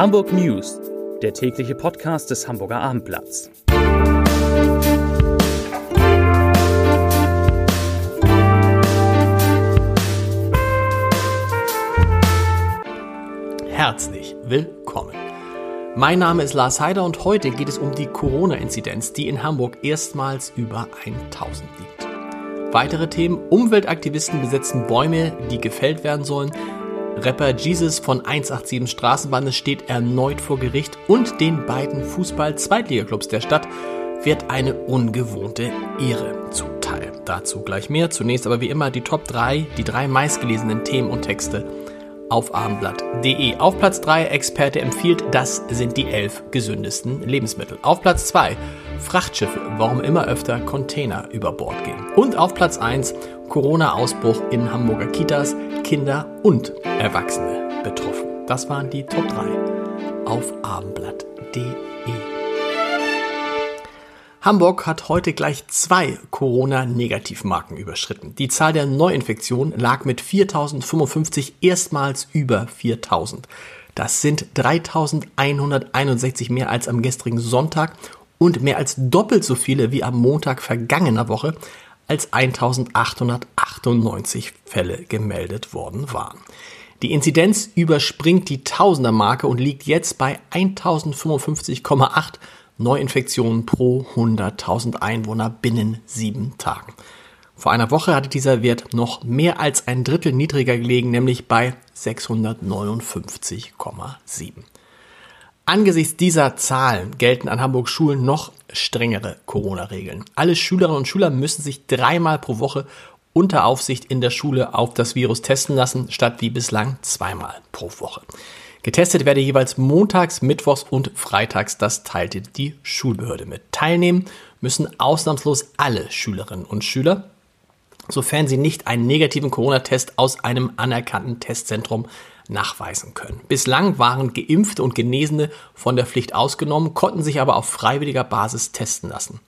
Hamburg News, der tägliche Podcast des Hamburger Abendblatts. Herzlich willkommen. Mein Name ist Lars Heider und heute geht es um die Corona-Inzidenz, die in Hamburg erstmals über 1000 liegt. Weitere Themen: Umweltaktivisten besetzen Bäume, die gefällt werden sollen. Rapper Jesus von 187 Straßenbahn steht erneut vor Gericht und den beiden Fußball-Zweitligaklubs der Stadt wird eine ungewohnte Ehre zuteil. Dazu gleich mehr. Zunächst aber wie immer die Top 3, die drei meistgelesenen Themen und Texte auf abendblatt.de. Auf Platz 3 Experte empfiehlt, das sind die elf gesündesten Lebensmittel. Auf Platz 2 Frachtschiffe, warum immer öfter Container über Bord gehen. Und auf Platz 1 Corona-Ausbruch in Hamburger Kitas, Kinder und Erwachsene betroffen. Das waren die Top 3 auf abendblatt.de. Hamburg hat heute gleich zwei Corona-Negativmarken überschritten. Die Zahl der Neuinfektionen lag mit 4055 erstmals über 4000. Das sind 3161 mehr als am gestrigen Sonntag und mehr als doppelt so viele wie am Montag vergangener Woche, als 1898 Fälle gemeldet worden waren. Die Inzidenz überspringt die Tausender-Marke und liegt jetzt bei 1055,8 Neuinfektionen pro 100.000 Einwohner binnen sieben Tagen. Vor einer Woche hatte dieser Wert noch mehr als ein Drittel niedriger gelegen, nämlich bei 659,7. Angesichts dieser Zahlen gelten an Hamburg Schulen noch strengere Corona-Regeln. Alle Schülerinnen und Schüler müssen sich dreimal pro Woche unter Aufsicht in der Schule auf das Virus testen lassen, statt wie bislang zweimal pro Woche. Getestet werde jeweils montags, mittwochs und freitags, das teilte die Schulbehörde mit. Teilnehmen müssen ausnahmslos alle Schülerinnen und Schüler, sofern sie nicht einen negativen Corona-Test aus einem anerkannten Testzentrum nachweisen können. Bislang waren Geimpfte und Genesene von der Pflicht ausgenommen, konnten sich aber auf freiwilliger Basis testen lassen.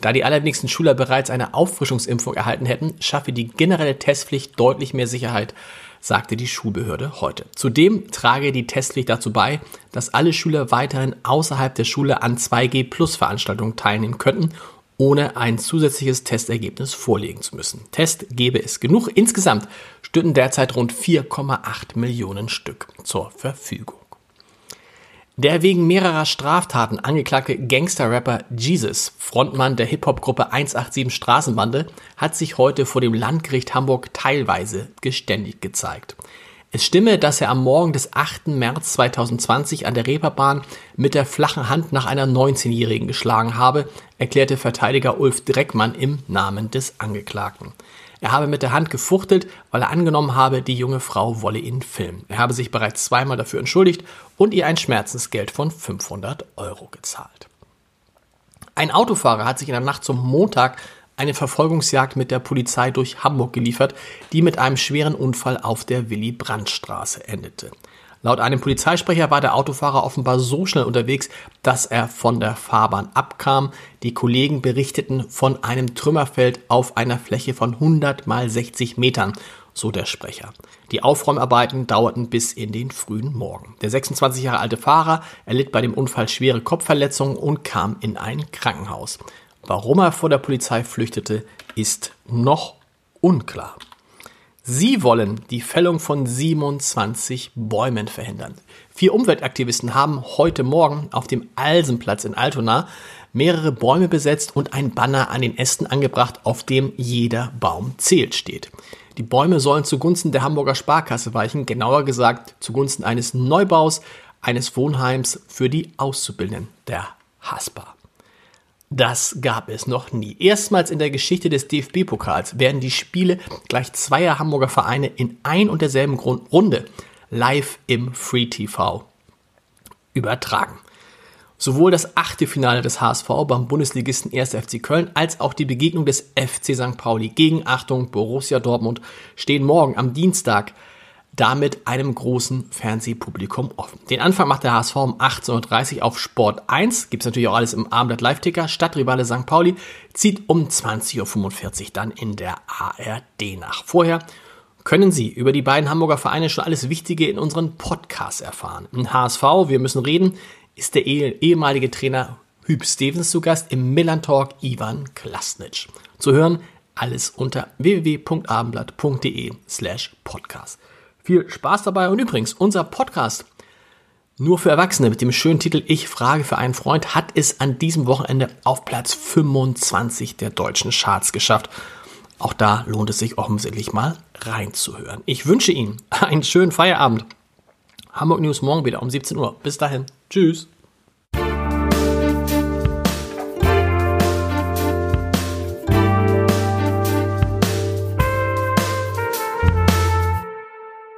Da die allerwenigsten Schüler bereits eine Auffrischungsimpfung erhalten hätten, schaffe die generelle Testpflicht deutlich mehr Sicherheit sagte die Schulbehörde heute. Zudem trage die Testpflicht dazu bei, dass alle Schüler weiterhin außerhalb der Schule an 2G-Plus-Veranstaltungen teilnehmen könnten, ohne ein zusätzliches Testergebnis vorlegen zu müssen. Test gebe es genug. Insgesamt stünden derzeit rund 4,8 Millionen Stück zur Verfügung. Der wegen mehrerer Straftaten angeklagte Gangster-Rapper Jesus, Frontmann der Hip-Hop-Gruppe 187 Straßenbande, hat sich heute vor dem Landgericht Hamburg teilweise geständig gezeigt. Es stimme, dass er am Morgen des 8. März 2020 an der Reeperbahn mit der flachen Hand nach einer 19-Jährigen geschlagen habe, erklärte Verteidiger Ulf Dreckmann im Namen des Angeklagten. Er habe mit der Hand gefuchtelt, weil er angenommen habe, die junge Frau wolle ihn filmen. Er habe sich bereits zweimal dafür entschuldigt und ihr ein Schmerzensgeld von 500 Euro gezahlt. Ein Autofahrer hat sich in der Nacht zum Montag eine Verfolgungsjagd mit der Polizei durch Hamburg geliefert, die mit einem schweren Unfall auf der Willy-Brandt-Straße endete. Laut einem Polizeisprecher war der Autofahrer offenbar so schnell unterwegs, dass er von der Fahrbahn abkam. Die Kollegen berichteten von einem Trümmerfeld auf einer Fläche von 100 mal 60 Metern, so der Sprecher. Die Aufräumarbeiten dauerten bis in den frühen Morgen. Der 26 Jahre alte Fahrer erlitt bei dem Unfall schwere Kopfverletzungen und kam in ein Krankenhaus. Warum er vor der Polizei flüchtete, ist noch unklar. Sie wollen die Fällung von 27 Bäumen verhindern. Vier Umweltaktivisten haben heute Morgen auf dem Alsenplatz in Altona mehrere Bäume besetzt und ein Banner an den Ästen angebracht, auf dem jeder Baum zählt steht. Die Bäume sollen zugunsten der Hamburger Sparkasse weichen, genauer gesagt zugunsten eines Neubaus eines Wohnheims für die Auszubildenden der Haspa. Das gab es noch nie. Erstmals in der Geschichte des DFB-Pokals werden die Spiele gleich zweier Hamburger Vereine in ein und derselben Runde live im Free TV übertragen. Sowohl das achte Finale des HSV beim Bundesligisten 1. FC Köln als auch die Begegnung des FC St. Pauli gegen Achtung Borussia Dortmund stehen morgen am Dienstag damit einem großen Fernsehpublikum offen. Den Anfang macht der HSV um 18.30 Uhr auf Sport 1. Gibt es natürlich auch alles im Abendblatt Live-Ticker. Stadtrivale St. Pauli zieht um 20.45 Uhr dann in der ARD nach. Vorher können Sie über die beiden Hamburger Vereine schon alles Wichtige in unseren Podcasts erfahren. Im HSV, wir müssen reden, ist der ehemalige Trainer Hüb Stevens zu Gast im Milan Talk Ivan Klasnic. Zu hören alles unter www.abendblatt.de slash podcast. Viel Spaß dabei und übrigens, unser Podcast nur für Erwachsene mit dem schönen Titel Ich frage für einen Freund hat es an diesem Wochenende auf Platz 25 der deutschen Charts geschafft. Auch da lohnt es sich offensichtlich mal reinzuhören. Ich wünsche Ihnen einen schönen Feierabend. Hamburg News morgen wieder um 17 Uhr. Bis dahin. Tschüss.